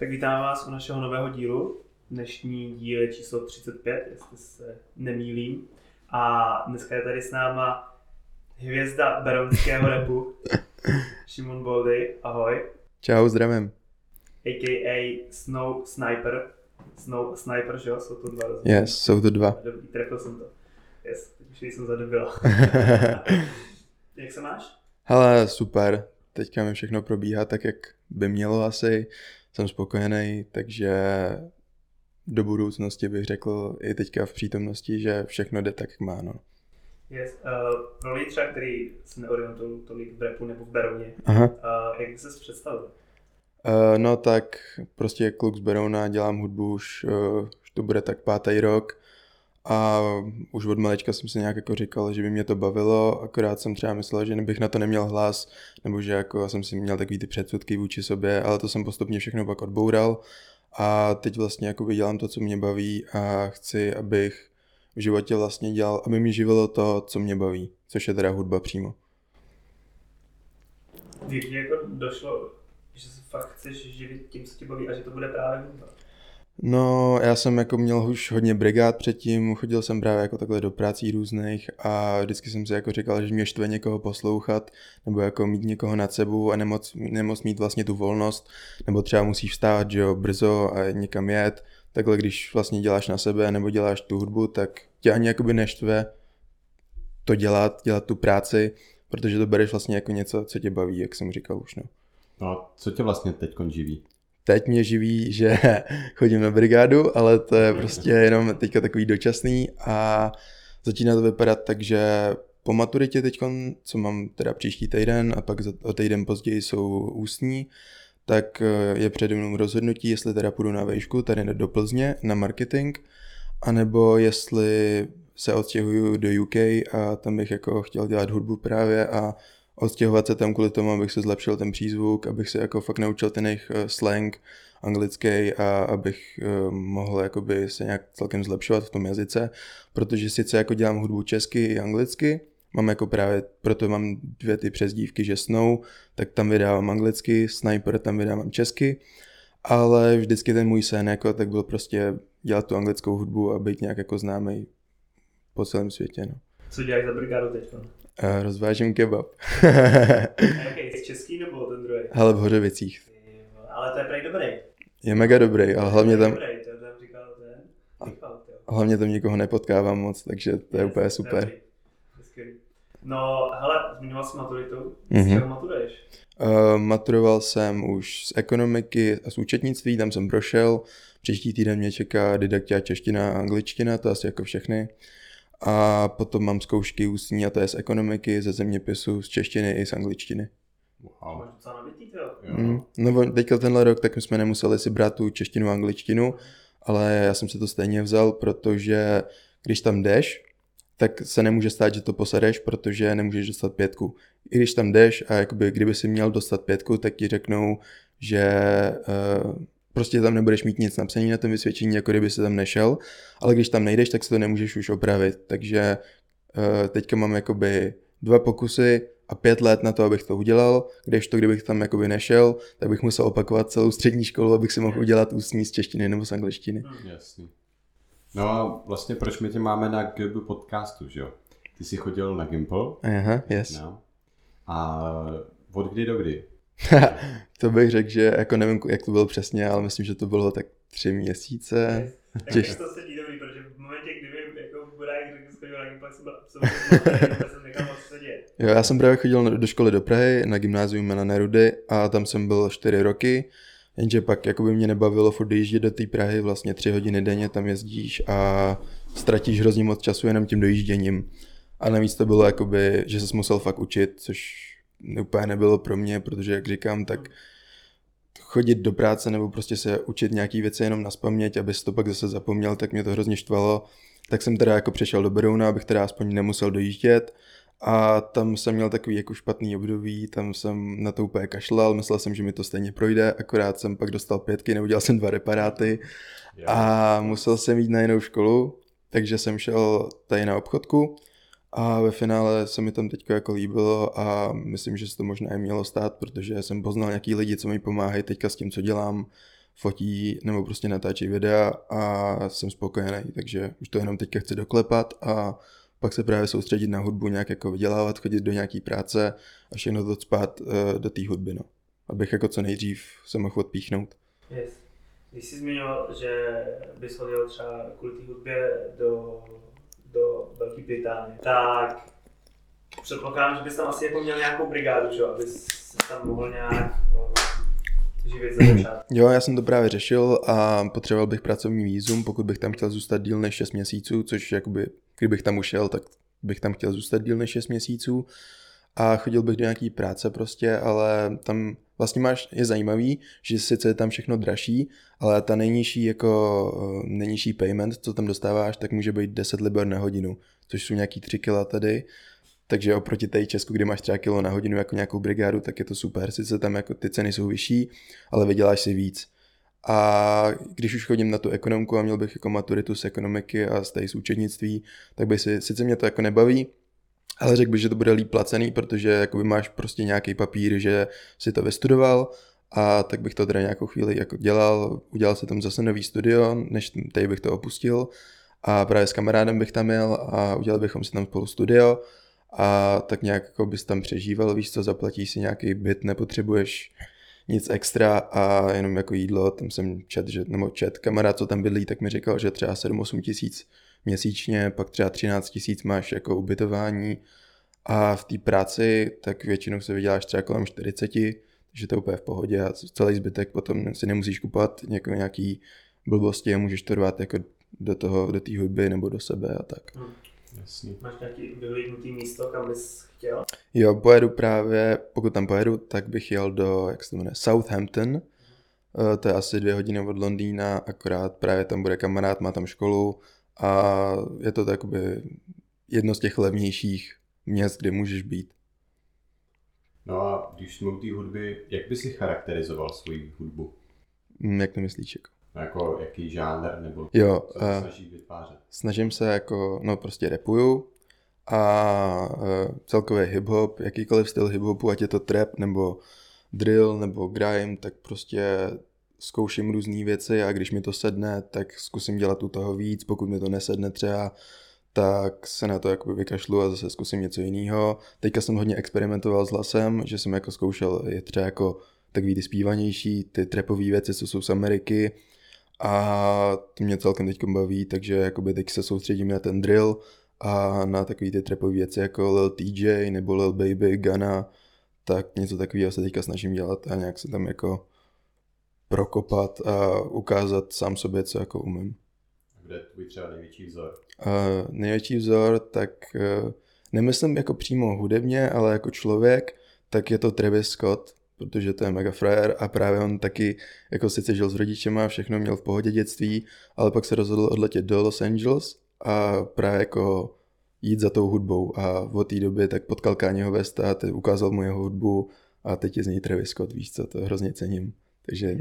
Tak vítáme vás u našeho nového dílu. Dnešní díl je číslo 35, jestli se nemýlím. A dneska je tady s náma hvězda berounského repu, Šimon Boldy, ahoj. Čau, zdravím. A.k.a. Snow Sniper. Snow Sniper, že jo? Jsou to dva rozdíly. Yes, jsou to dva. Dobrý, trefil jsem to. Yes, teď už jsem zadobil. Jak se máš? Hele, super. Teďka mi všechno probíhá tak, jak by mělo asi. Jsem spokojený, takže do budoucnosti bych řekl i teďka v přítomnosti, že všechno jde tak, jak má. No. Yes. Uh, pro lidi třeba, který se neorientují tolik v repu nebo v Berouně, Aha. uh, jak se představil? Uh, no tak prostě kluk z Berouna, dělám hudbu už, uh, už to bude tak pátý rok a už od malečka jsem si nějak jako říkal, že by mě to bavilo, akorát jsem třeba myslel, že bych na to neměl hlas, nebo že jako jsem si měl takový ty předsudky vůči sobě, ale to jsem postupně všechno pak odboural a teď vlastně jako dělám to, co mě baví a chci, abych v životě vlastně dělal, aby mi živilo to, co mě baví, což je teda hudba přímo. Kdy jako došlo, že se fakt chceš živit tím, co tě baví a že to bude právě hudba? No, já jsem jako měl už hodně brigád předtím, chodil jsem právě jako takhle do prací různých a vždycky jsem si jako říkal, že mě štve někoho poslouchat, nebo jako mít někoho nad sebou a nemoc, nemoc mít vlastně tu volnost, nebo třeba musíš vstát, že jo, brzo a někam jet. Takhle, když vlastně děláš na sebe nebo děláš tu hudbu, tak tě ani jakoby neštve to dělat, dělat tu práci, protože to bereš vlastně jako něco, co tě baví, jak jsem říkal už, no. No a co tě vlastně teď živí? Teď mě živí, že chodím na brigádu, ale to je prostě jenom teďka takový dočasný a začíná to vypadat tak, že po maturitě teď, co mám teda příští týden a pak o týden později jsou ústní, tak eh, je přede mnou rozhodnutí, jestli teda půjdu na vejšku tady do Plzně na marketing, anebo jestli se odstěhuju do UK a tam bych jako chtěl dělat hudbu právě a odstěhovat se tam kvůli tomu, abych se zlepšil ten přízvuk, abych se jako fakt naučil ten jejich eh, slang anglický a abych uh, mohl jakoby se nějak celkem zlepšovat v tom jazyce, protože sice jako dělám hudbu česky i anglicky, mám jako právě, proto mám dvě ty přezdívky, že Snow, tak tam vydávám anglicky, Sniper tam vydávám česky, ale vždycky ten můj sen jako tak byl prostě dělat tu anglickou hudbu a být nějak jako známý po celém světě. No. Co děláš za brigádu teď? Uh, rozvážím kebab. Jaký, z český nebo ten druhý? Ale v Hořovicích. Ale to je prej dobrý. Je mega dobrý, ale hlavně tam... Dobrý, to tam říkal ten. Hlavně tam nikoho nepotkávám moc, takže to je, úplně super. No, hele, zmiňoval jsi maturitu. Mm-hmm. Maturuješ? Uh, maturoval jsem už z ekonomiky a z účetnictví, tam jsem prošel. Příští týden mě čeká didaktia čeština a angličtina, to asi jako všechny. A potom mám zkoušky ústní a to je z ekonomiky, ze zeměpisu, z češtiny i z angličtiny. Wow. Mm, no teďka tenhle rok, tak my jsme nemuseli si brát tu češtinu a angličtinu, ale já jsem si to stejně vzal, protože když tam jdeš, tak se nemůže stát, že to posadeš, protože nemůžeš dostat pětku. I když tam jdeš a jakoby, kdyby si měl dostat pětku, tak ti řeknou, že uh, prostě tam nebudeš mít nic napsaný na tom vysvědčení, jako kdyby se tam nešel, ale když tam nejdeš, tak se to nemůžeš už opravit. Takže uh, teďka mám jakoby dva pokusy a pět let na to, abych to udělal, když to, kdybych tam jakoby nešel, tak bych musel opakovat celou střední školu, abych si mohl udělat ústní z češtiny nebo z angličtiny. Jasný. No a vlastně proč my tě máme na GB podcastu, že jo? Ty jsi chodil na Gimple. Aha, yes. No. A od kdy do kdy? to bych řekl, že jako nevím, jak to bylo přesně, ale myslím, že to bylo tak tři měsíce. Těž... to sedí dobrý, protože v momentě, kdyby jako Burák řekl, že chodil na Gimple, jsem jsem nekal, co se děje. Jo, já jsem právě chodil do školy do Prahy, na gymnázium na Nerudy a tam jsem byl čtyři roky. Jenže pak jako by mě nebavilo furt dojíždět do té Prahy, vlastně tři hodiny denně tam jezdíš a ztratíš hrozně moc času jenom tím dojížděním. A navíc to bylo jakoby, že se musel fakt učit, což úplně nebylo pro mě, protože jak říkám, tak chodit do práce nebo prostě se učit nějaký věci jenom na spaměť, aby to pak zase zapomněl, tak mě to hrozně štvalo. Tak jsem teda jako přešel do Berouna, abych teda aspoň nemusel dojíždět. A tam jsem měl takový jako špatný období, tam jsem na to úplně kašlal, myslel jsem, že mi to stejně projde, akorát jsem pak dostal pětky, neudělal jsem dva reparáty a musel jsem jít na jinou školu, takže jsem šel tady na obchodku a ve finále se mi tam teď jako líbilo a myslím, že se to možná i mělo stát, protože jsem poznal nějaký lidi, co mi pomáhají teďka s tím, co dělám fotí nebo prostě natáčí videa a jsem spokojený, takže už to jenom teďka chci doklepat a pak se právě soustředit na hudbu, nějak jako vydělávat, chodit do nějaký práce a všechno to spát uh, do té hudby, no. Abych jako co nejdřív se mohl odpíchnout. Yes. Když jsi zmiňoval, že bys chodil třeba kvůli té hudbě do, do Velké Británie, tak předpokládám, že bys tam asi jako měl nějakou brigádu, že? abys se tam mohl nějak začátku. Jo, já jsem to právě řešil a potřeboval bych pracovní výzum, pokud bych tam chtěl zůstat díl než 6 měsíců, což jakoby, kdybych tam ušel, tak bych tam chtěl zůstat díl než 6 měsíců a chodil bych do nějaký práce prostě, ale tam vlastně máš, je zajímavý, že sice je tam všechno dražší, ale ta nejnižší jako, nejnižší payment, co tam dostáváš, tak může být 10 liber na hodinu, což jsou nějaký 3 kila tady, takže oproti té Česku, kde máš třeba kilo na hodinu jako nějakou brigádu, tak je to super. Sice tam jako ty ceny jsou vyšší, ale vyděláš si víc. A když už chodím na tu ekonomku a měl bych jako maturitu z ekonomiky a z té z účetnictví, tak by si, sice mě to jako nebaví, ale řekl bych, že to bude líp placený, protože jakoby máš prostě nějaký papír, že si to vystudoval a tak bych to teda nějakou chvíli jako dělal, udělal si tam zase nový studio, než tady bych to opustil. A právě s kamarádem bych tam jel a udělali bychom si tam spolu studio. A tak nějak jako bys tam přežíval, víš co, zaplatíš si nějaký byt, nepotřebuješ nic extra a jenom jako jídlo, tam jsem čet, že, nebo čet, kamarád, co tam bydlí, tak mi říkal, že třeba 7-8 tisíc měsíčně, pak třeba 13 tisíc máš jako ubytování a v té práci tak většinou se vyděláš třeba kolem 40, takže to je úplně v pohodě a celý zbytek potom si nemusíš kupovat jako nějaký blbosti a můžeš to rvát jako do toho, do té hudby nebo do sebe a tak. Hmm. Jasně. Máš nějaký vyhlídnutý místo, kam bys chtěl? Jo, pojedu právě, pokud tam pojedu, tak bych jel do, jak se to jmenuje, Southampton. Uh, to je asi dvě hodiny od Londýna, akorát právě tam bude kamarád, má tam školu a je to takoby jedno z těch levnějších měst, kde můžeš být. No a když jsme u té hudby, jak by si charakterizoval svoji hudbu? Mm, jak to myslíš? Jako? Jako jaký žánr nebo jo, co se snaží vytvářet? Snažím se jako, no prostě repuju a uh, celkově hip-hop, jakýkoliv styl hip-hopu, ať je to trap nebo drill nebo grime, tak prostě zkouším různé věci a když mi to sedne, tak zkusím dělat u toho víc, pokud mi to nesedne třeba, tak se na to jako vykašlu a zase zkusím něco jiného. Teďka jsem hodně experimentoval s hlasem, že jsem jako zkoušel je třeba jako takový ty zpívanější, ty trapové věci, co jsou z Ameriky, a to mě celkem teď baví, takže jakoby teď se soustředím na ten drill a na takový ty trapové věci jako Lil TJ nebo Lil Baby, Gana, tak něco takového se teďka snažím dělat a nějak se tam jako prokopat a ukázat sám sobě, co jako umím. Kde je tvůj třeba největší vzor? Uh, největší vzor, tak uh, nemyslím jako přímo hudebně, ale jako člověk, tak je to Travis Scott, protože to je mega frajer a právě on taky jako sice žil s rodičema, všechno měl v pohodě dětství, ale pak se rozhodl odletět do Los Angeles a právě jako jít za tou hudbou a od té doby tak potkal Kanyeho Westa, teď ukázal mu jeho hudbu a teď je z něj Travis Scott, víš co, to hrozně cením. Takže...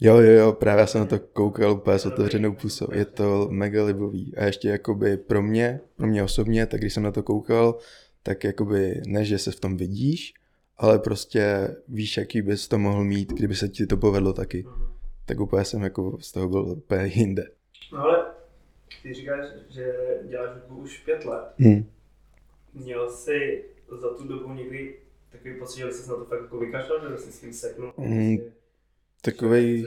Jo, jo, jo, právě já jsem na to koukal úplně s otevřenou pusou. Je to mega libový. A ještě jakoby pro mě, pro mě osobně, tak když jsem na to koukal, tak jakoby ne, že se v tom vidíš, ale prostě víš, jaký bys to mohl mít, kdyby se ti to povedlo taky. Mm-hmm. Tak úplně jsem jako z toho byl úplně jinde. No ale ty říkáš, že děláš hudbu už pět let. Hmm. Měl jsi za tu dobu někdy takový pocit, že jsi na to fakt jako vykašlal, že jsi s tím seknul? Hmm. Takový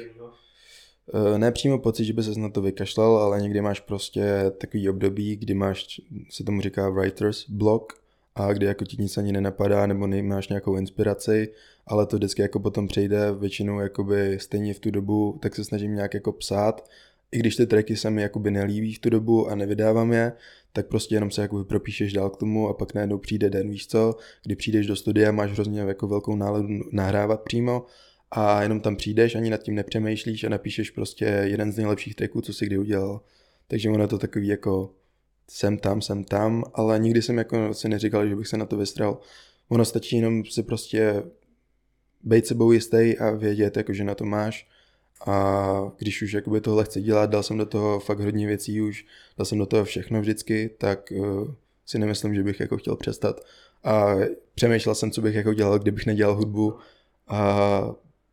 eh, ne přímo pocit, že by se na to vykašlal, ale někdy máš prostě takový období, kdy máš, se tomu říká writer's block, a kdy jako ti nic ani nenapadá nebo nemáš nějakou inspiraci, ale to vždycky jako potom přejde většinou jakoby stejně v tu dobu, tak se snažím nějak jako psát, i když ty tracky se mi jakoby nelíbí v tu dobu a nevydávám je, tak prostě jenom se jako propíšeš dál k tomu a pak najednou přijde den, víš co, kdy přijdeš do studia, máš hrozně jako velkou náladu nahrávat přímo a jenom tam přijdeš, ani nad tím nepřemýšlíš a napíšeš prostě jeden z nejlepších tracků, co jsi kdy udělal. Takže ono je to takový jako jsem tam, jsem tam, ale nikdy jsem jako si neříkal, že bych se na to vystral. Ono stačí jenom si prostě být sebou jistý a vědět, jako, že na to máš. A když už jakoby tohle chci dělat, dal jsem do toho fakt hodně věcí už, dal jsem do toho všechno vždycky, tak uh, si nemyslím, že bych jako chtěl přestat. A přemýšlel jsem, co bych jako dělal, kdybych nedělal hudbu a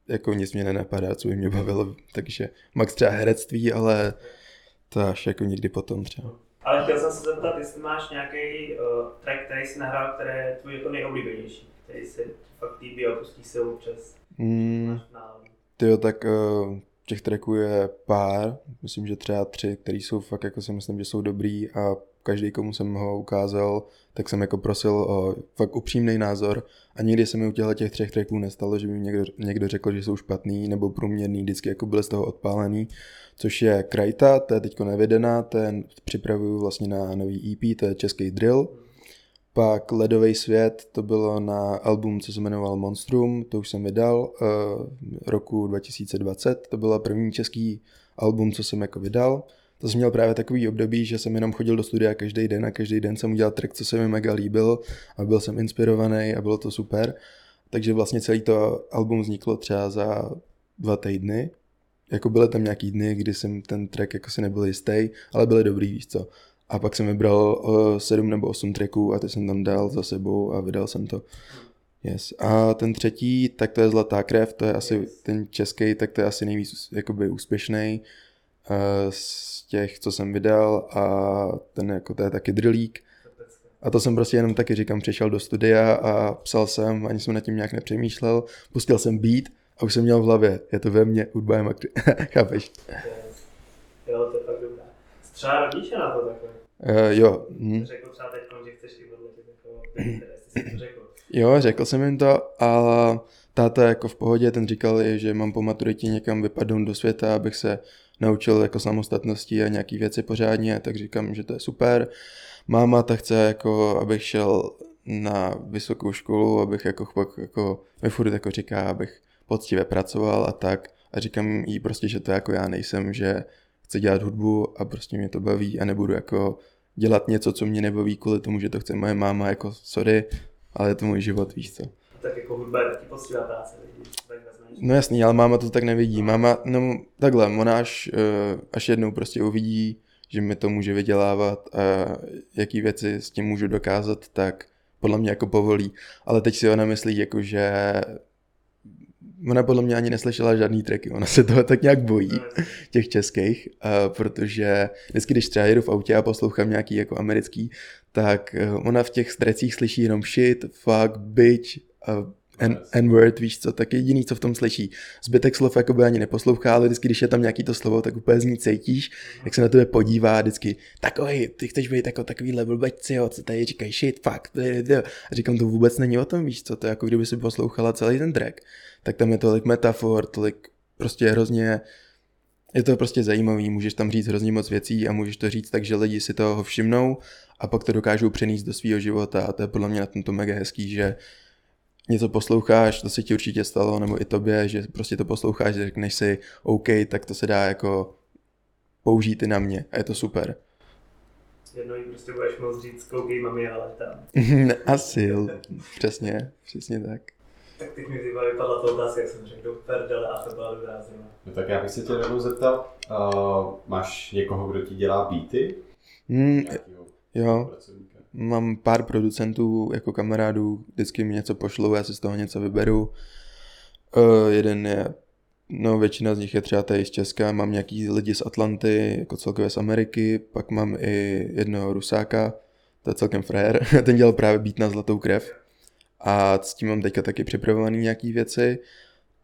jako nic mě nenapadá, co by mě bavilo, takže max třeba herectví, ale to až jako někdy potom třeba. Ale chtěl jsem se zeptat, jestli máš nějaký uh, track, který jsi nahrál, který je tvůj jako nejoblíbenější, který se fakt líbí a pustí se občas. Mm, Máš náladu. Tyjo, tak uh, těch tracků je pár, myslím, že třeba tři, který jsou fakt, jako si myslím, že jsou dobrý a každý, komu jsem ho ukázal, tak jsem jako prosil o fakt upřímný názor a nikdy se mi u těchto těch třech tracků nestalo, že by mi někdo, někdo řekl, že jsou špatný nebo průměrný, vždycky jako byly z toho odpálený, což je Krajta, to je teďko nevedená, je, připravuju vlastně na nový EP, to je český drill, pak Ledový svět, to bylo na album, co se jmenoval Monstrum, to už jsem vydal uh, roku 2020, to bylo první český album, co jsem jako vydal. To jsem měl právě takový období, že jsem jenom chodil do studia každý den a každý den jsem udělal track, co se mi mega líbil a byl jsem inspirovaný a bylo to super. Takže vlastně celý to album vzniklo třeba za dva týdny. Jako byly tam nějaký dny, kdy jsem ten track jako si nebyl jistý, ale byly dobrý, víš co. A pak jsem vybral uh, sedm nebo osm tracků a ty jsem tam dal za sebou a vydal jsem to. Yes. A ten třetí, tak to je Zlatá krev, to je asi ten český, tak to je asi nejvíc jakoby úspěšný uh, z těch, co jsem vydal a ten jako to je taky drillík. A to jsem prostě jenom taky říkám, přišel do studia a psal jsem, ani jsem nad tím nějak nepřemýšlel, pustil jsem beat a už jsem měl v hlavě, je to ve mně, hudba je makři. Chápeš? Jo, to je fakt dobré. Třeba rodiče na to takhle. Uh, jo. Hm. Řekl třeba teď, že chceš i vedle jako, řekl. Jo, řekl jsem jim to, ale táta jako v pohodě, ten říkal, i, že mám po maturitě někam vypadnout do světa, abych se naučil jako samostatnosti a nějaký věci pořádně, tak říkám, že to je super. Máma ta chce jako, abych šel na vysokou školu, abych jako pak jako, mi furt jako říká, abych poctivě pracoval a tak. A říkám jí prostě, že to jako já nejsem, že chci dělat hudbu a prostě mě to baví a nebudu jako dělat něco, co mě nebaví kvůli tomu, že to chce moje máma, jako sorry, ale je to můj život, víš co. Tak jako hudba je taky poctivá práce, lidi. No jasný, ale máma to tak nevidí. Máma, no takhle, ona až, eh, až jednou prostě uvidí, že mi to může vydělávat a jaký věci s tím můžu dokázat, tak podle mě jako povolí. Ale teď si ona myslí, jako že ona podle mě ani neslyšela žádný tracky, ona se toho tak nějak bojí, těch českých, uh, protože vždycky, když třeba jedu v autě a poslouchám nějaký jako americký, tak uh, ona v těch strecích slyší jenom shit, fuck, bitch, N- N-word, víš co, tak jediný, co v tom slyší. Zbytek slov jako by ani neposlouchá, ale vždycky, když je tam nějaký to slovo, tak úplně z ní cítíš, jak se na tebe podívá vždycky, takový, ty chceš být jako takový level blbečci, jo, co tady říkají shit, fuck, a říkám, to vůbec není o tom, víš co, to je jako kdyby si poslouchala celý ten track, tak tam je tolik metafor, tolik prostě hrozně, je to prostě zajímavý, můžeš tam říct hrozně moc věcí a můžeš to říct tak, že lidi si toho všimnou a pak to dokážou přenést do svého života a to je podle mě na tomto mega hezký, že něco posloucháš, to se ti určitě stalo, nebo i tobě, že prostě to posloucháš, řekneš si OK, tak to se dá jako použít i na mě a je to super. Jednou jí prostě budeš moct říct, koukej mami, ale tam. Asi, jo. přesně, přesně tak. Tak teď mi vypadla vypadla to otázka, jak jsem řekl, do perdele a to byla dobrá zima. No tak já bych se tě rovnou zeptal, uh, máš někoho, kdo ti dělá beaty? Nějakýho jo, pracovníka? mám pár producentů jako kamarádů, vždycky mi něco pošlou, já si z toho něco vyberu. Uh, jeden je, no většina z nich je třeba tady z Česka, mám nějaký lidi z Atlanty, jako celkově z Ameriky, pak mám i jednoho Rusáka, to je celkem frajer, ten dělal právě být na Zlatou krev a s tím mám teďka taky připravovaný nějaký věci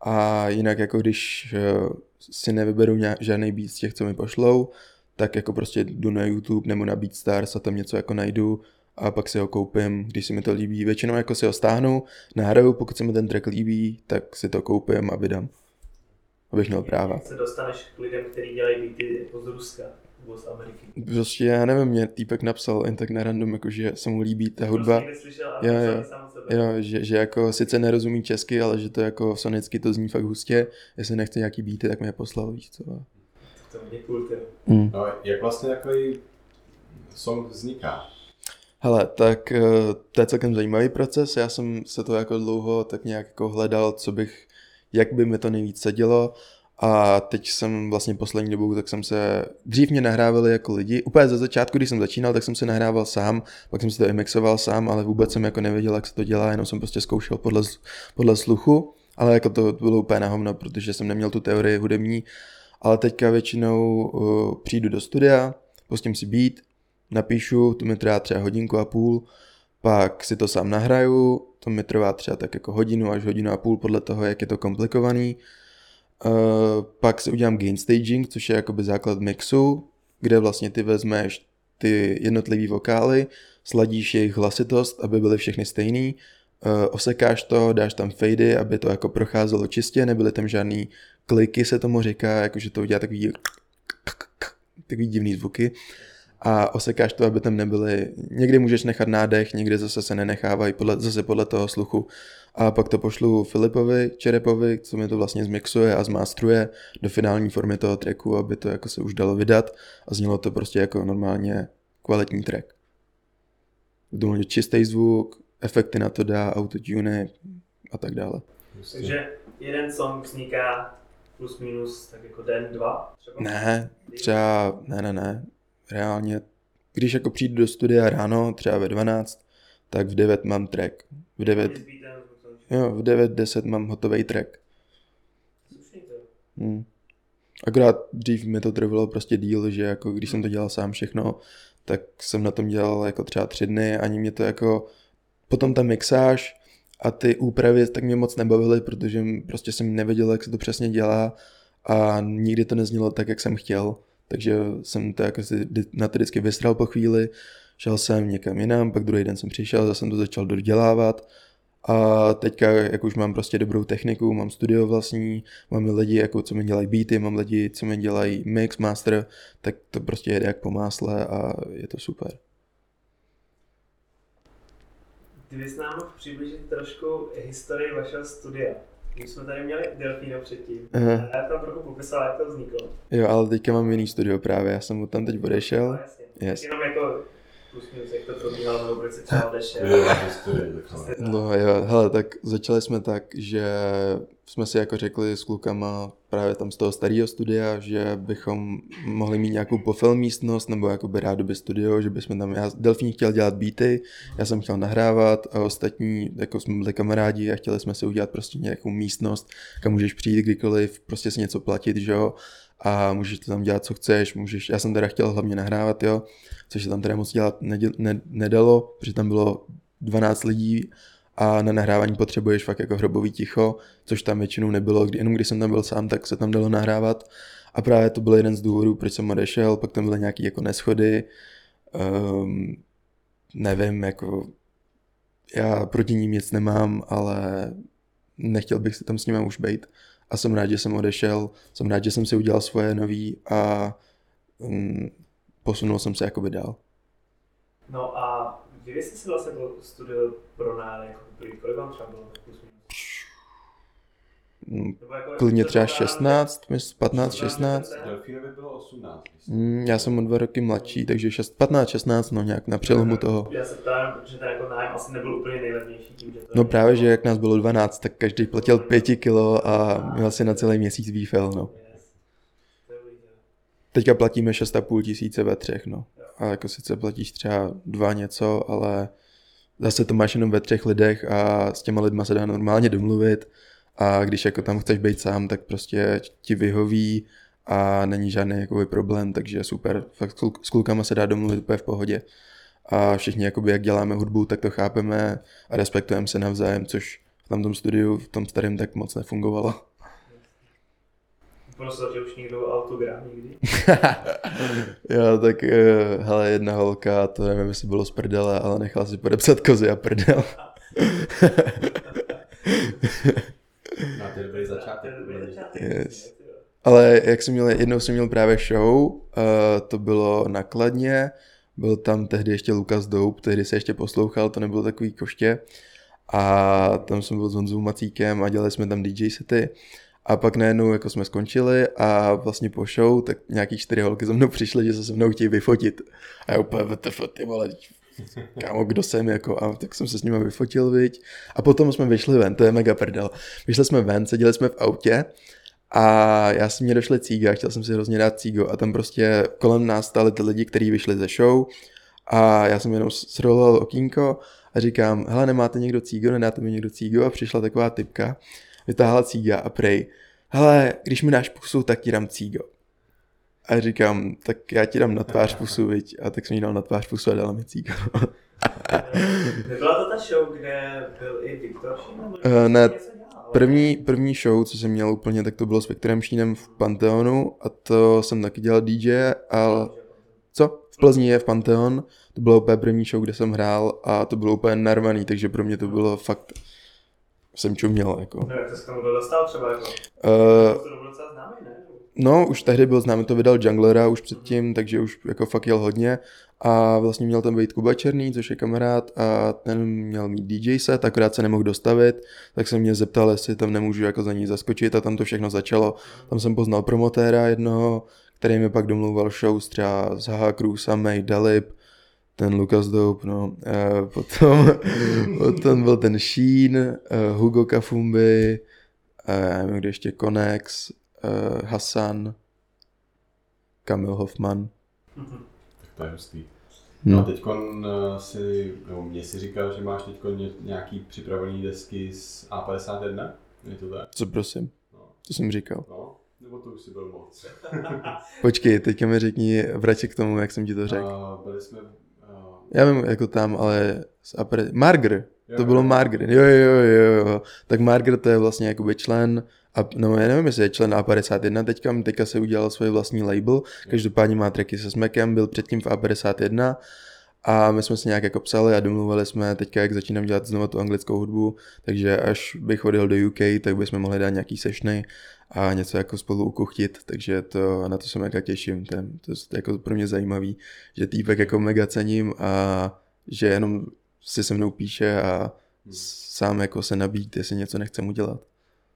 a jinak jako když eh, si nevyberu žádný beat z těch, co mi pošlou, tak jako prostě jdu na YouTube nebo na BeatStars a tam něco jako najdu a pak si ho koupím, když se mi to líbí. Většinou jako si ho stáhnu, nahraju, pokud se mi ten track líbí, tak si to koupím a vydám. Abych měl práva. Se dostaneš k lidem, kteří dělají beaty jako z Ruska nebo z Ameriky. Prostě já nevím, mě týpek napsal jen tak na random, jako že se mu líbí ta hudba. Prostě neslyšel a Jo, jo, jo. jo. sám od sebe. Jo, že, že jako sice nerozumí česky, ale že to jako sonicky to zní fakt hustě. Jestli nechce nějaký beaty, tak mi je poslal, víš co. To mě cool, ty. Mm. No, jak vlastně takový song vzniká? Hele, tak eh, to je celkem zajímavý proces. Já jsem se to jako dlouho tak nějak jako hledal, co bych, jak by mi to nejvíc sedělo. A teď jsem vlastně poslední dobou, tak jsem se, dřív mě nahrávali jako lidi, úplně ze začátku, když jsem začínal, tak jsem se nahrával sám, pak jsem si to i mixoval sám, ale vůbec jsem jako nevěděl, jak se to dělá, jenom jsem prostě zkoušel podle, podle sluchu. ale jako to bylo úplně na hovno, protože jsem neměl tu teorii hudební, ale teďka většinou uh, přijdu do studia, pustím si beat, napíšu, to mi trvá třeba hodinku a půl, pak si to sám nahraju, to mi trvá třeba tak jako hodinu až hodinu a půl podle toho, jak je to komplikovaný. Uh, pak si udělám gain staging, což je jakoby základ mixu, kde vlastně ty vezmeš ty jednotlivý vokály, sladíš jejich hlasitost, aby byly všechny stejný, uh, osekáš to, dáš tam fady, aby to jako procházelo čistě, nebyly tam žádný kliky se tomu říká, jakože to udělá takový takový divný zvuky a osekáš to, aby tam nebyly, někdy můžeš nechat nádech, někdy zase se nenechávají, podle, zase podle toho sluchu. A pak to pošlu Filipovi Čerepovi, co mi to vlastně zmixuje a zmástruje do finální formy toho tracku, aby to jako se už dalo vydat a znělo to prostě jako normálně kvalitní track. Důležitě čistý zvuk, efekty na to dá, autotune a tak dále. Takže jeden song vzniká plus minus tak jako den, dva? Třeba? Ne, třeba, ne, ne, ne, reálně, když jako přijdu do studia ráno, třeba ve 12, tak v 9 mám track. V 9, jo, v 9, 10 mám hotový track. Hmm. Akorát dřív mi to trvalo prostě díl, že jako když jsem to dělal sám všechno, tak jsem na tom dělal jako třeba tři dny, ani mě to jako, potom ta mixáž a ty úpravy tak mě moc nebavily, protože prostě jsem nevěděl, jak se to přesně dělá a nikdy to neznělo tak, jak jsem chtěl. Takže jsem to jako si na to vždycky vystral po chvíli, šel jsem někam jinam, pak druhý den jsem přišel, zase jsem to začal dodělávat a teďka, jak už mám prostě dobrou techniku, mám studio vlastní, mám lidi, jako co mi dělají beaty, mám lidi, co mi dělají mix, master, tak to prostě jede jak po másle a je to super. Kdybys nám mohl přiblížit trošku historii vašeho studia. My jsme tady měli Delfíno předtím. Aha. A já tam trochu popisal, jak to vzniklo. Jo, ale teďka mám jiný studio právě, já jsem mu tam teď odešel. No, yes. Jenom jako jak to. No jo, hele, tak začali jsme tak, že jsme si jako řekli s klukama právě tam z toho starého studia, že bychom mohli mít nějakou pofilm místnost nebo jakoby rádoby studio, že bychom tam, já Delfín chtěl dělat beaty, já jsem chtěl nahrávat a ostatní, jako jsme byli kamarádi a chtěli jsme si udělat prostě nějakou místnost, kam můžeš přijít kdykoliv, prostě si něco platit, že jo, a můžeš to tam dělat, co chceš, můžeš, já jsem teda chtěl hlavně nahrávat, jo, což se tam teda moc dělat neděl, ne, nedalo, protože tam bylo 12 lidí a na nahrávání potřebuješ fakt jako hrobový ticho, což tam většinou nebylo, kdy, jenom když jsem tam byl sám, tak se tam dalo nahrávat. A právě to byl jeden z důvodů, proč jsem odešel, pak tam byly nějaké jako neschody, um, nevím, jako já proti ním nic nemám, ale nechtěl bych si tam s nimi už být a jsem rád, že jsem odešel, jsem rád, že jsem si udělal svoje nový a um, posunul jsem se jakoby dál. No a kdy jsi si vlastně studio pronajal, jako kolik vám třeba bylo? Klidně třeba 16, 15, 16. Delfínovi bylo 18. Mm, já jsem o dva roky mladší, takže 6, 15, 16, no nějak na přelomu toho. Já se ptám, ten jako nájem asi nebyl úplně nejlevnější. Tím, že to no právě, že jak nás bylo 12, tak každý platil 5 kilo a měl si na celý měsíc výfel, no. Teďka platíme 6,5 tisíce ve třech, no. A jako sice platíš třeba dva něco, ale zase to máš jenom ve třech lidech a s těma lidma se dá normálně domluvit a když jako tam chceš být sám, tak prostě ti vyhoví a není žádný jakoby problém, takže super. Fakt s klukama se dá domluvit úplně v pohodě. A všichni, jakoby, jak děláme hudbu, tak to chápeme a respektujeme se navzájem, což v tom, tom studiu, v tom starém tak moc nefungovalo. Prosil tě už někdo autograf nikdy? jo, tak uh, hele, jedna holka, to nevím, jestli bylo z prdele, ale nechala si podepsat kozy a prdel. to dobrý začátek. Yes. Ale jak jsem měl, jednou jsem měl právě show, uh, to bylo nakladně, byl tam tehdy ještě Lukas Doup, tehdy se ještě poslouchal, to nebylo takový koště. A tam jsem byl s Honzou Macíkem a dělali jsme tam DJ sety. A pak najednou jako jsme skončili a vlastně po show, tak nějaký čtyři holky za mnou přišly, že se se mnou chtějí vyfotit. A já úplně, vtf, ty vole, kámo, kdo jsem, jako, a tak jsem se s nimi vyfotil, viď. A potom jsme vyšli ven, to je mega prdel. Vyšli jsme ven, seděli jsme v autě a já jsem mě došli cíga, chtěl jsem si hrozně dát cígo a tam prostě kolem nás stáli ty lidi, kteří vyšli ze show a já jsem jenom sroloval okýnko a říkám, hele, nemáte někdo cígo, nedáte mi někdo cígo a přišla taková typka vytáhla cíga a prej, hele, když mi dáš pusu, tak ti dám cígo. A říkám, tak já ti dám na tvář pusu, viď? A tak jsem jí dal na tvář pusu a dala mi cígo. Nebyla to ta show, kde byl i Viktor Šín? nebo Eh, ne? První, první show, co jsem měl úplně, tak to bylo s Viktorem Šínem v Panteonu a to jsem taky dělal DJ, ale co? V Plzni je v Panteon, to bylo úplně první show, kde jsem hrál a to bylo úplně narvaný, takže pro mě to bylo fakt, jsem čuměl, jako. No, jak to s tomu dostal třeba jako? Uh, To byl docela známý, ne? No, už tehdy byl známý, to vydal Junglera už předtím, takže už jako fakt jel hodně a vlastně měl tam být Kuba Černý, což je kamarád a ten měl mít DJ set, akorát se nemohl dostavit, tak se mě zeptal, jestli tam nemůžu jako za ní zaskočit a tam to všechno začalo. Tam jsem poznal promotéra jednoho, který mi pak domluval shows třeba z Cruise, May, Dalip, ten Lucas Dope, no. E, potom, potom byl ten Sheen, e, Hugo Kafumbi, e, nevím, kde ještě Konex, e, Hassan, Kamil Hoffman. Tak to je hustý. No a No. teď si, nebo mě si říkal, že máš teď nějaký připravený desky z A51? Je to tak? Co prosím? No. To jsem říkal. no. Nebo to už si byl moc. Počkej, teďka mi řekni, vrať se k tomu, jak jsem ti to řekl. Uh, byli jsme... Uh, Já vím, jako tam, ale z apre... Margr, to Jo, bylo jo. Margr, jo, jo, jo, jo, tak Margr to je vlastně jakoby člen, a, no já nevím, jestli je člen A51 teďka, teďka se udělal svůj vlastní label, každopádně má tracky se Smekem, byl předtím v A51 a my jsme se nějak jako psali a domluvili jsme teďka, jak začínám dělat znovu tu anglickou hudbu, takže až bych odjel do UK, tak bychom mohli dát nějaký sessiony a něco jako spolu ukuchtit, takže to, na to se mega těším, to je, to je jako pro mě zajímavý, že týpek jako mega cením a že jenom si se mnou píše a sám jako se nabít, jestli něco nechcem udělat.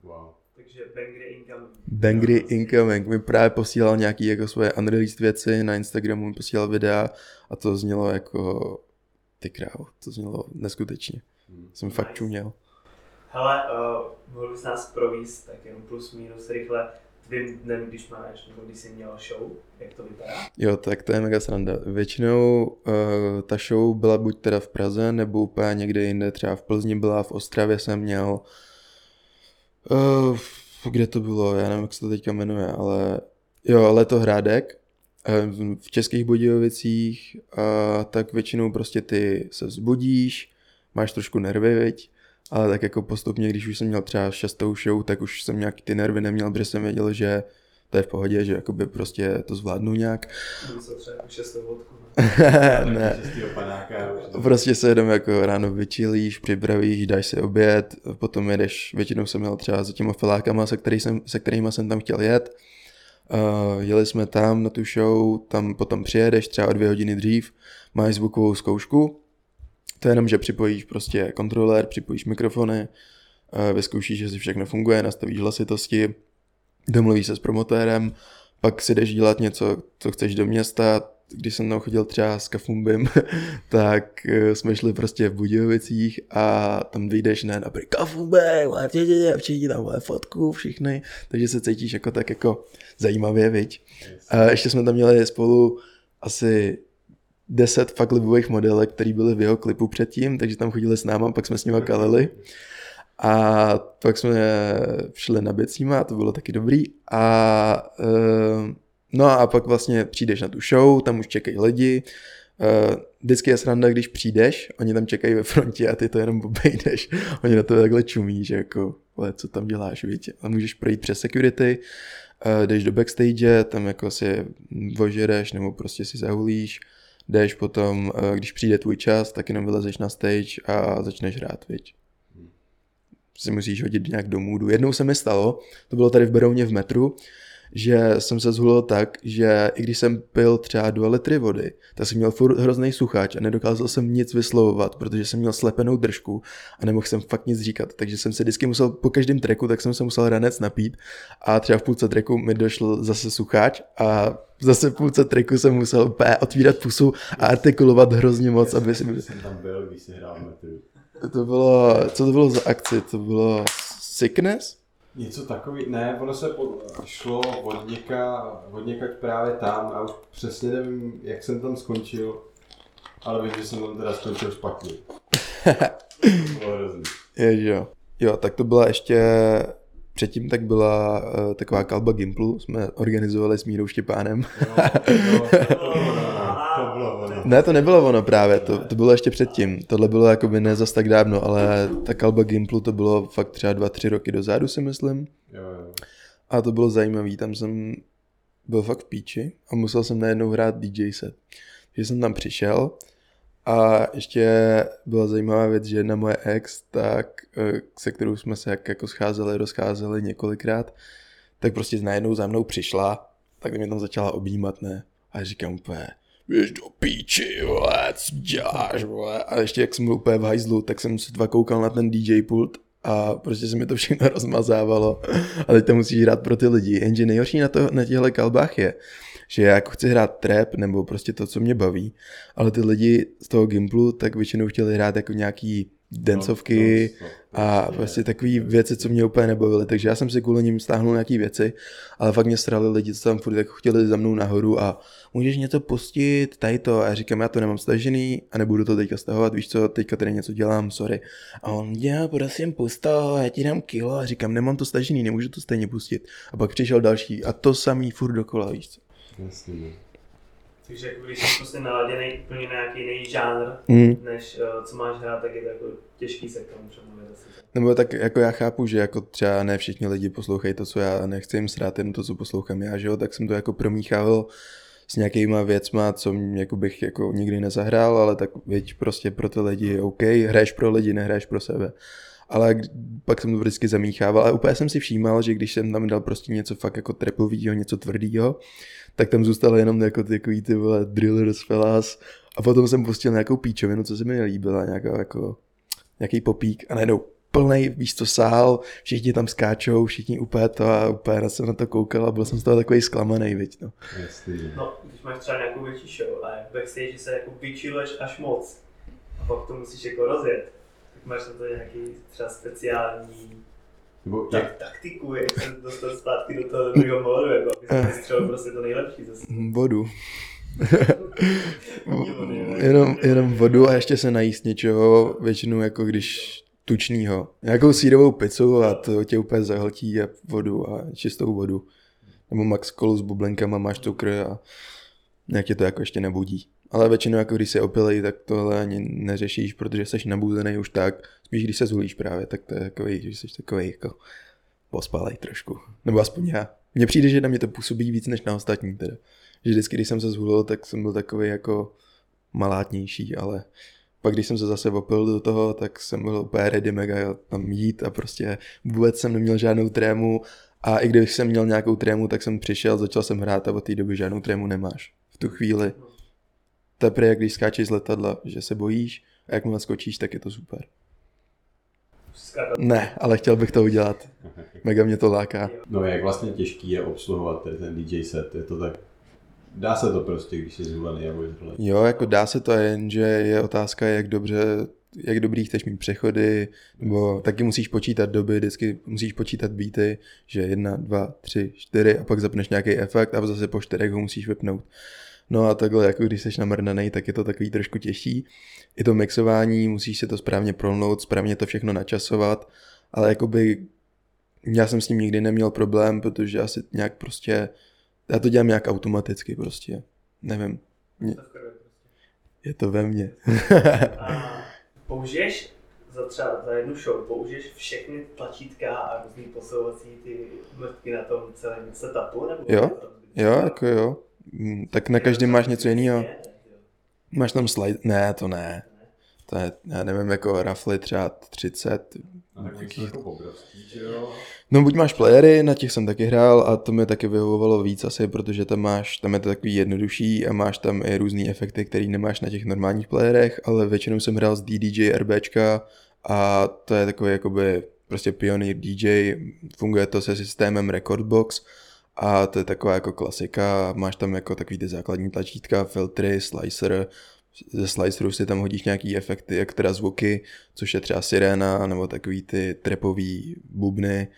wow. Takže Bangry Income. Bangry Incoming mi právě posílal nějaký jako svoje unreleased věci, na Instagramu mi posílal videa a to znělo jako ty krávo, to znělo neskutečně. Hmm. Jsem fakt čuměl. Hele, uh, mohl bys nás províst tak jenom plus minus rychle tvým dnem, když máš, nebo když jsi měl show, jak to vypadá? Jo, tak to je mega sranda. Většinou uh, ta show byla buď teda v Praze, nebo úplně někde jinde, třeba v Plzni byla, v Ostravě jsem měl. Uh, kde to bylo, já nevím, jak se to teďka jmenuje, ale jo, Letohrádek eh, v- Českých Budějovicích, a tak většinou prostě ty se vzbudíš, máš trošku nervy, viď? ale tak jako postupně, když už jsem měl třeba šestou show, tak už jsem nějaký ty nervy neměl, protože jsem věděl, že to je v pohodě, že jakoby prostě to zvládnu nějak. Budu se třeba šestou vodku. ne, panáka, prostě se jenom jako ráno vyčilíš, připravíš, dáš si oběd, potom jedeš, většinou jsem měl třeba za těma filákama, se, který jsem, se kterými jsem tam chtěl jet. Uh, jeli jsme tam na tu show, tam potom přijedeš třeba o dvě hodiny dřív, máš zvukovou zkoušku, to je jenom, že připojíš prostě kontroler, připojíš mikrofony, uh, vyzkoušíš, jestli všechno funguje, nastavíš hlasitosti, domluvíš se s promotérem, pak si jdeš dělat něco, co chceš do města, když jsem tam chodil třeba s Kafumbim, tak eh, jsme šli prostě v Budějovicích a tam vyjdeš ne, dobrý Kafumbe, vole, všichni, tam vole, fotku, všichni, takže se cítíš jako tak jako zajímavě, viď. A ještě jsme tam měli spolu asi 10 fakt libových modelek, který byly v jeho klipu předtím, takže tam chodili s náma, pak jsme s nimi kalili. A pak jsme šli na běcíma a to bylo taky dobrý. A uh, no a pak vlastně přijdeš na tu show, tam už čekají lidi. Uh, vždycky je sranda, když přijdeš, oni tam čekají ve frontě a ty to jenom obejdeš. Oni na to takhle čumí, že jako, ale co tam děláš, víte. A můžeš projít přes security, uh, jdeš do backstage, tam jako si vožereš nebo prostě si zahulíš, jdeš potom, když přijde tvůj čas, tak jenom vylezeš na stage a začneš hrát, viď si musíš hodit nějak do můdu. Jednou se mi stalo, to bylo tady v Berouně v metru, že jsem se zhulil tak, že i když jsem pil třeba 2 litry vody, tak jsem měl furt hrozný suchač a nedokázal jsem nic vyslovovat, protože jsem měl slepenou držku a nemohl jsem fakt nic říkat. Takže jsem se vždycky musel, po každém treku, tak jsem se musel ranec napít a třeba v půlce treku mi došel zase suchač a zase v půlce treku jsem musel úplně otvírat pusu a artikulovat hrozně moc, aby si... Jsem tam byl, když jsi hrál metru. To bylo, co to bylo za akci? To bylo Sickness? Něco takový, ne, ono se po, šlo od, něka, od někať právě tam a už přesně nevím, jak jsem tam skončil, ale vím, že jsem tam teda skončil špatně. To bylo hrozný. Jo. Jo, tak to byla ještě Předtím tak byla uh, taková kalba Gimplu, jsme organizovali s Mírou Štěpánem. No, to, bylo, to bylo ono. Ne, to nebylo ono právě, to, to bylo ještě předtím. Tohle bylo jakoby ne zas tak dávno, ale ta kalba Gimplu to bylo fakt třeba dva, tři roky dozadu si myslím. Jo, jo. A to bylo zajímavý, tam jsem byl fakt v píči a musel jsem najednou hrát DJ set. Takže jsem tam přišel a ještě byla zajímavá věc, že jedna moje ex, tak, eh, se kterou jsme se jak jako scházeli, rozcházeli několikrát, tak prostě najednou za mnou přišla, tak mě tam začala objímat, ne? A říkám úplně, běž do píči, vole, co děláš, vole. A ještě jak jsem byl úplně v hajzlu, tak jsem se dva koukal na ten DJ pult a prostě se mi to všechno rozmazávalo. A teď to musíš hrát pro ty lidi. Jenže nejhorší na, to, na těchto kalbách je, že já jako chci hrát trap nebo prostě to, co mě baví, ale ty lidi z toho Gimplu tak většinou chtěli hrát jako nějaký dancovky No, no, a prostě takové věci, co mě úplně nebavily. Takže já jsem si kvůli ním stáhnul nějaký věci, ale fakt mě srali lidi, co tam furt jako chtěli za mnou nahoru a můžeš něco pustit, tady to. A já říkám, já to nemám stažený a nebudu to teďka stahovat, víš co, teďka tady něco dělám, sorry. A on, já prosím pust to, já ti dám kilo a říkám, nemám to stažený, nemůžu to stejně pustit. A pak přišel další a to samý furt dokola, víš co. Jasně, no. Takže jako když jsi prostě naladěný úplně na nějaký jiný žánr, Mm. než uh, co máš hrát, tak je to jako těžký se k tomu přemluvit. Nebo tak jako já chápu, že jako třeba ne všichni lidi poslouchají to, co já a nechci jim srát jen to, co poslouchám já, že jo, tak jsem to jako promíchával s nějakýma věcma, co mě, jako bych jako nikdy nezahrál, ale tak věď prostě pro ty lidi, OK, hraješ pro lidi, nehraješ pro sebe. Ale pak jsem to vždycky zamíchával a úplně jsem si všímal, že když jsem tam dal prostě něco fakt jako trepovýho, něco tvrdýho, tak tam zůstalo jenom jako takový ty vole drillers, fellas a potom jsem pustil nějakou píčovinu, co se mi nelíbila, nějaká jako nějaký popík a najednou plnej, víš co, sál, všichni tam skáčou, všichni úplně to a úplně jsem na to koukal a byl jsem z toho takový zklamaný, viď, no. Jasně, no. Když máš třeba nějakou větší show a backstage se jako vyčiluješ až moc a pak to musíš jako rozjet, máš na to nějaký třeba speciální Nebo jak, tak, taktiku, jak se dostat zpátky do toho druhého módu, jako aby se vystřelil prostě to nejlepší zase. Vodu. jenom, jenom vodu a ještě se najíst něčeho, většinou jako když tučnýho. Nějakou sírovou pizzu a to tě úplně zahltí a vodu a čistou vodu. Nebo max kolu s bublenkama, máš cukr a nějak tě to jako ještě nebudí. Ale většinou jako když se opilej, tak tohle ani neřešíš, protože jsi nabuzený už tak. Spíš když se zhulíš právě, tak to je takový, že jsi takový jako pospalej trošku. Nebo aspoň já. Mně přijde, že na mě to působí víc než na ostatní teda. Že vždycky, když jsem se zhulil, tak jsem byl takový jako malátnější, ale pak když jsem se zase opil do toho, tak jsem byl úplně ready mega tam jít a prostě vůbec jsem neměl žádnou trému a i když jsem měl nějakou trému, tak jsem přišel, začal jsem hrát a od té doby žádnou trému nemáš. V tu chvíli. Teprve, jak když skáčeš z letadla, že se bojíš a jakmile skočíš, tak je to super. Ne, ale chtěl bych to udělat. Mega mě to láká. no jak vlastně těžký je obsluhovat tady ten DJ set, je to tak, dá se to prostě, když jsi zvolený a budeš. Jo, jako dá se to, jenže je otázka, jak dobře, jak dobrý chceš mít přechody, nebo taky musíš počítat doby, vždycky musíš počítat beaty, že jedna, dva, tři, čtyři a pak zapneš nějaký efekt a zase po čtyřech ho musíš vypnout. No a takhle, jako když jsi namrdaný, tak je to takový trošku těžší. I to mixování, musíš si to správně prolnout, správně to všechno načasovat, ale jakoby já jsem s tím nikdy neměl problém, protože asi nějak prostě, já to dělám nějak automaticky prostě, nevím, krvi prostě. je to ve mně. A použiješ za třeba za jednu show, použiješ všechny tlačítka a různý posouvací ty mrtky na tom celém setupu? Nebo Jo, to jo, jako jo. Mm, Tak na každém máš něco jiného. Máš tam slide, ne, to ne. To je, já nevím, jako rafly třeba 30. A tak jsou jako? No buď máš playery, na těch jsem taky hrál a to mi taky vyhovovalo víc asi, protože tam máš, tam je to takový jednodušší a máš tam i různé efekty, které nemáš na těch normálních playerech, ale většinou jsem hrál z DDJ RBčka a to je takový jakoby prostě pionýr DJ, funguje to se systémem Recordbox a to je taková jako klasika, máš tam jako takový ty základní tlačítka, filtry, slicer, ze slicerů si tam hodíš nějaký efekty, jak teda zvuky, což je třeba siréna, nebo takový ty trepový bubny,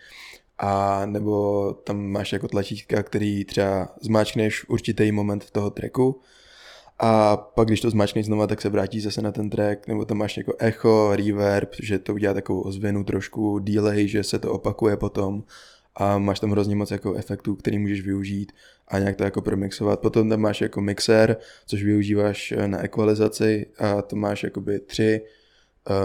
a nebo tam máš jako tlačítka, který třeba zmáčkneš určitý moment toho tracku. A pak, když to zmáčkneš znova, tak se vrátí zase na ten track, nebo tam máš jako echo, reverb, že to udělá takovou ozvěnu trošku, delay, že se to opakuje potom a máš tam hrozně moc jako efektů, který můžeš využít a nějak to jako promixovat. Potom tam máš jako mixer, což využíváš na ekvalizaci a to máš jakoby tři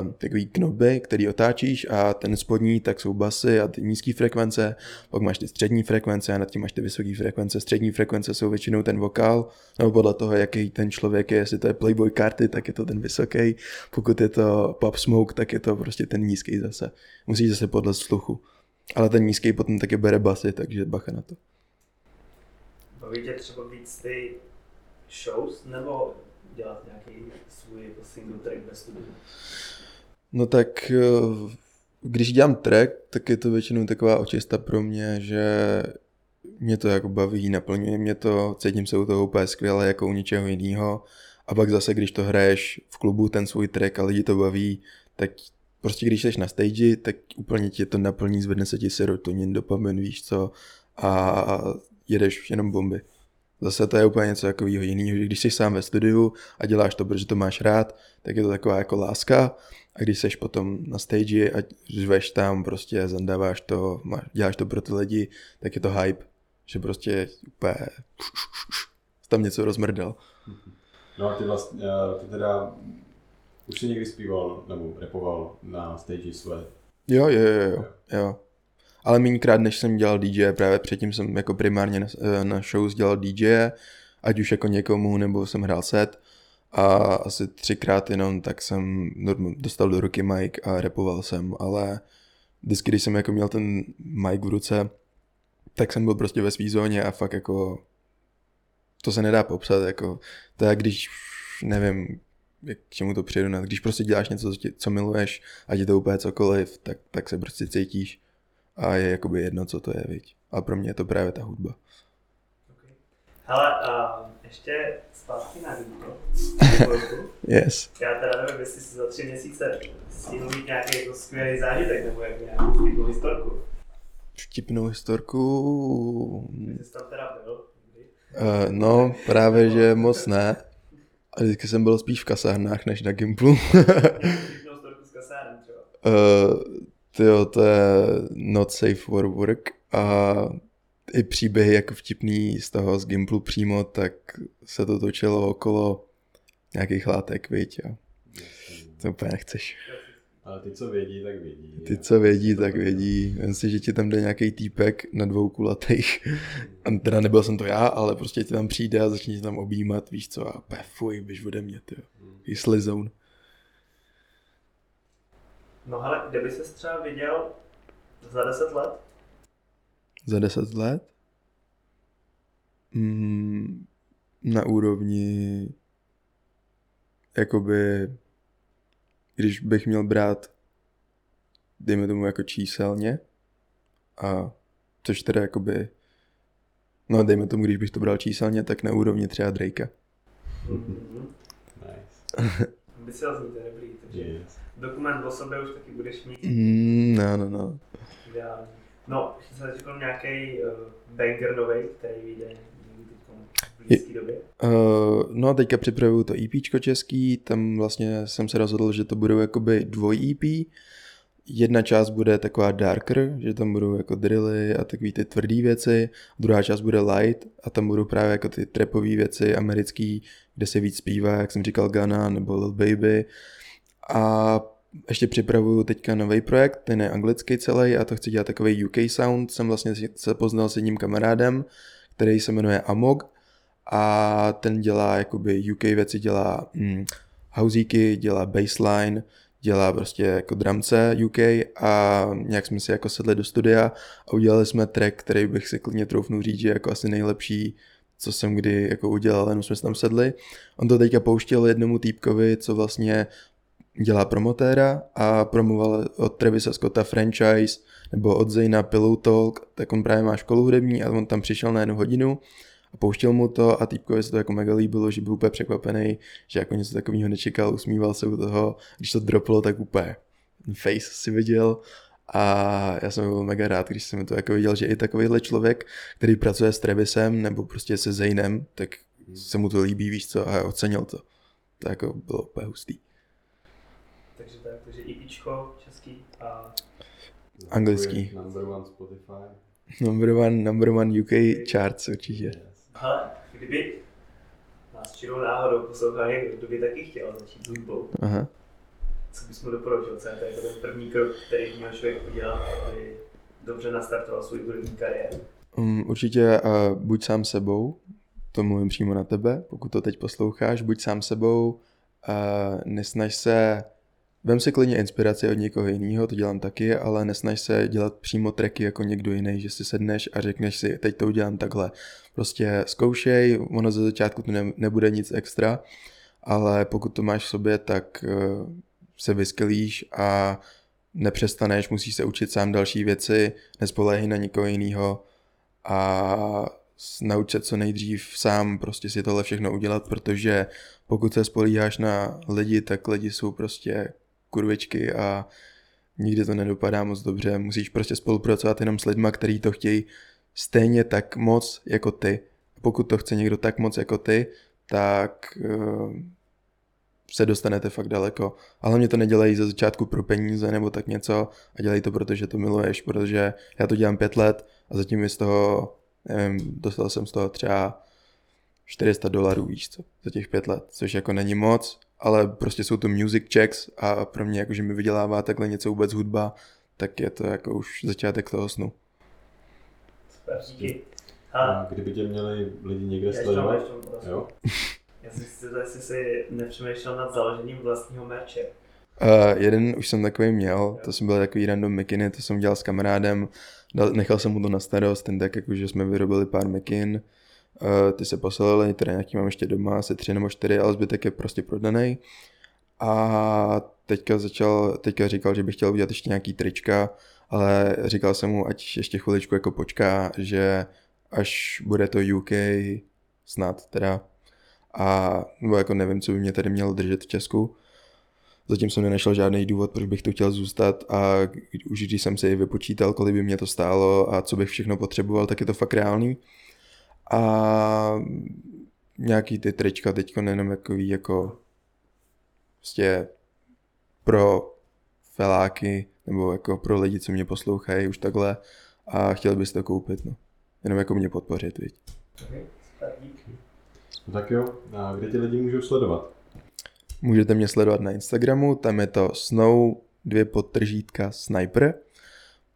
um, takový knoby, který otáčíš a ten spodní tak jsou basy a ty nízké frekvence, pak máš ty střední frekvence a nad tím máš ty vysoké frekvence. Střední frekvence jsou většinou ten vokál, nebo podle toho, jaký ten člověk je, jestli to je Playboy karty, tak je to ten vysoký, pokud je to Pop Smoke, tak je to prostě ten nízký zase. Musíš zase podle sluchu. Ale ten nízký potom taky bere basy, takže bacha na to. Baví tě třeba víc ty shows, nebo dělat nějaký svůj jako single track bez studia? No tak eh, když dělám track, tak je to většinou taková očista pro mě, že mě to jako baví, naplňuje mě to, cítím se u toho úplně skvěle jako u ničeho jiného. A pak zase, když to hraješ v klubu, ten svůj track a lidi to baví, tak prostě když jsi na stage, tak úplně tě to naplní, zvedne se ti serotonin, dopamin, víš co, a jedeš jenom bomby. Zase to je úplně něco takového jiného, že když jsi sám ve studiu a děláš to, protože to máš rád, tak je to taková jako láska a když jsi potom na stage a řveš tam, prostě zandáváš to, děláš to pro ty lidi, tak je to hype, že prostě úplně tam něco rozmrdal. No a ty vlastně, ty teda už jsi někdy zpíval nebo repoval na stage své? Jo, jo, jo, jo, jo. Ale mínkrát, než jsem dělal DJ, právě předtím jsem jako primárně na, eh, na shows dělal DJ, ať už jako někomu, nebo jsem hrál set. A asi třikrát jenom tak jsem dostal do ruky mic a repoval jsem, ale vždycky, když jsem jako měl ten mic v ruce, tak jsem byl prostě ve svý zóně a fakt jako to se nedá popsat, jako to je když, nevím, jak k čemu to přirovnat, když prostě děláš něco, co miluješ a ti to úplně cokoliv, tak, tak se prostě cítíš a je jakoby jedno, co to je, viď. A pro mě je to právě ta hudba. Okay. Hele, uh, ještě zpátky na Google. yes. Já teda nevím, jestli si za tři měsíce stihl mít nějaký jako skvělý zážitek, nebo jak nějakou vtipnou historku. Vtipnou historku... Jsi tam teda byl? Uh, no, právě, že moc ne. A vždycky jsem byl spíš v kasárnách, než na Gimplu. Třeba. Uh, Tyjo, to je not safe for work a i příběhy jako vtipný z toho z Gimplu přímo, tak se to točilo okolo nějakých látek, viď, a to úplně nechceš. Ale ty, co vědí, tak vědí. Ty, co vědí, tak vědí. Vem si, že ti tam jde nějaký týpek na dvou kulatých. A teda nebyl jsem to já, ale prostě ti tam přijde a začne ti tam objímat, víš co, a fuj, běž ode mě, ty. Hmm. zone. No hele, kde by se třeba viděl za 10 let? Za 10 let? Mm, na úrovni jakoby když bych měl brát dejme tomu jako číselně a což teda jakoby no dejme tomu, když bych to bral číselně, tak na úrovni třeba Drakea. Mm-hmm. Nice. Ambiciozní, to je dobrý, takže yes dokument o sobě už taky budeš mít. Mm, no, no, no. Ideální. No, ještě jsem řekl nějaký uh, banger nový, který vyjde blízké době? Uh, no teďka připravuju to EP český, tam vlastně jsem se rozhodl, že to budou jakoby dvoj EP. Jedna část bude taková darker, že tam budou jako drilly a takové ty tvrdé věci, druhá část bude light a tam budou právě jako ty trapové věci americký, kde se víc zpívá, jak jsem říkal Ghana nebo Lil Baby. A ještě připravuju teďka nový projekt, ten je anglický celý a to chci dělat takový UK sound. Jsem vlastně se poznal s jedním kamarádem, který se jmenuje Amog a ten dělá jakoby UK věci, dělá hm, housíky, dělá bassline, dělá prostě jako dramce UK a nějak jsme si jako sedli do studia a udělali jsme track, který bych si klidně troufnu říct, že jako asi nejlepší co jsem kdy jako udělal, jenom jsme se tam sedli. On to teďka pouštěl jednomu týpkovi, co vlastně dělá promotéra a promoval od Travisa Scotta franchise nebo od Zayna Pillow Talk, tak on právě má školu hudební a on tam přišel na jednu hodinu a pouštěl mu to a týpkovi se to jako mega líbilo, že byl úplně překvapený, že jako něco takového nečekal, usmíval se u toho, když to droplo, tak úplně face si viděl a já jsem byl mega rád, když jsem to jako viděl, že i takovýhle člověk, který pracuje s Travisem nebo prostě se Zaynem, tak se mu to líbí, víš co, a ocenil to. To jako bylo úplně hustý. Takže tak, takže IPčko český a Anglický. Number one Spotify. Number one, number one UK charts určitě. Yes. Hele, kdyby nás čirou náhodou poslouchal někdo, kdo by taky chtěl začít hudbou, Aha. co bys mu doporučil? Co je to jako ten první krok, který měl člověk udělat, aby dobře nastartoval svůj hudební kariéru? Um, určitě uh, buď sám sebou, to mluvím přímo na tebe, pokud to teď posloucháš, buď sám sebou, uh, nesnaž se, vem si klidně inspiraci od někoho jiného, to dělám taky, ale nesnaž se dělat přímo tracky jako někdo jiný, že si sedneš a řekneš si, teď to udělám takhle. Prostě zkoušej, ono ze začátku to ne, nebude nic extra, ale pokud to máš v sobě, tak uh, se vyskelíš a nepřestaneš, musíš se učit sám další věci, nespoléhej na nikoho jiného a s- nauč se co nejdřív sám prostě si tohle všechno udělat, protože pokud se spolíháš na lidi, tak lidi jsou prostě kurvičky a nikdy to nedopadá moc dobře. Musíš prostě spolupracovat jenom s lidma, kteří to chtějí stejně tak moc jako ty. Pokud to chce někdo tak moc jako ty, tak uh, se dostanete fakt daleko. A hlavně to nedělají ze začátku pro peníze nebo tak něco a dělají to, protože to miluješ, protože já to dělám pět let a zatím mi z toho, nevím, dostal jsem z toho třeba 400 dolarů, víš co, za těch pět let, což jako není moc, ale prostě jsou to music checks a pro mě jako, že mi vydělává takhle něco vůbec hudba, tak je to jako už začátek toho snu. Super, díky. A kdyby tě měli lidi někde sledovat? Jo? Já jsem si zeptal, jestli si nepřemýšlel nad založením vlastního merče. Uh, jeden už jsem takový měl, to jsem byl takový random mikiny, to jsem dělal s kamarádem, nechal jsem mu to na starost, ten tak jako, že jsme vyrobili pár mikin, uh, ty se poslali, teda nějaký mám ještě doma, asi tři nebo čtyři, ale zbytek je prostě prodaný. A teďka začal, teďka říkal, že by chtěl udělat ještě nějaký trička, ale říkal jsem mu, ať ještě chviličku jako počká, že až bude to UK, snad teda, a nebo jako nevím, co by mě tady mělo držet v Česku, Zatím jsem nenašel žádný důvod, proč bych tu chtěl zůstat a už když jsem si vypočítal, kolik by mě to stálo a co bych všechno potřeboval, tak je to fakt reálný. A nějaký ty trička teď jenom takový jako prostě pro feláky nebo jako pro lidi, co mě poslouchají už takhle a chtěl bys to koupit, no. Jenom jako mě podpořit, viď. No tak jo, a kde ti lidi můžou sledovat? Můžete mě sledovat na Instagramu, tam je to snow dvě podtržítka sniper.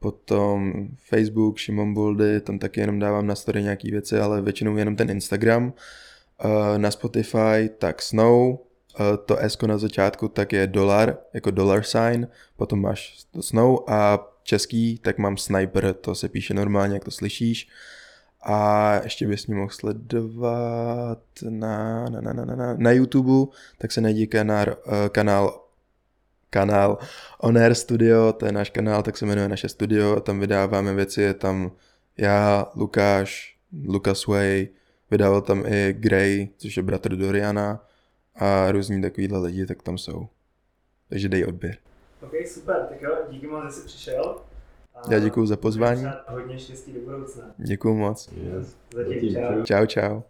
Potom Facebook, Šimon Boldy, tam taky jenom dávám na story nějaký věci, ale většinou jenom ten Instagram. Eh, Na Spotify tak Snow, eh, to S na začátku tak je dolar, jako dollar sign, potom máš to Snow a český tak mám Sniper, to se píše normálně, jak to slyšíš. A ještě bys mě mohl sledovat na, na, na, na, na, na, YouTube, tak se najdi kanál, eh, kanál kanál On Air Studio, to je náš kanál, tak se jmenuje naše studio, tam vydáváme věci, je tam já, Lukáš, Lucas Way, vydával tam i Gray, což je bratr Doriana a různí takovýhle lidi, tak tam jsou. Takže dej odběr. OK, super, tak jo, díky moc, že jsi přišel. A Já děkuju za pozvání. Hodně štěstí do budoucna. Děkuju moc. Yes. Zatím, čau. Čau, čau.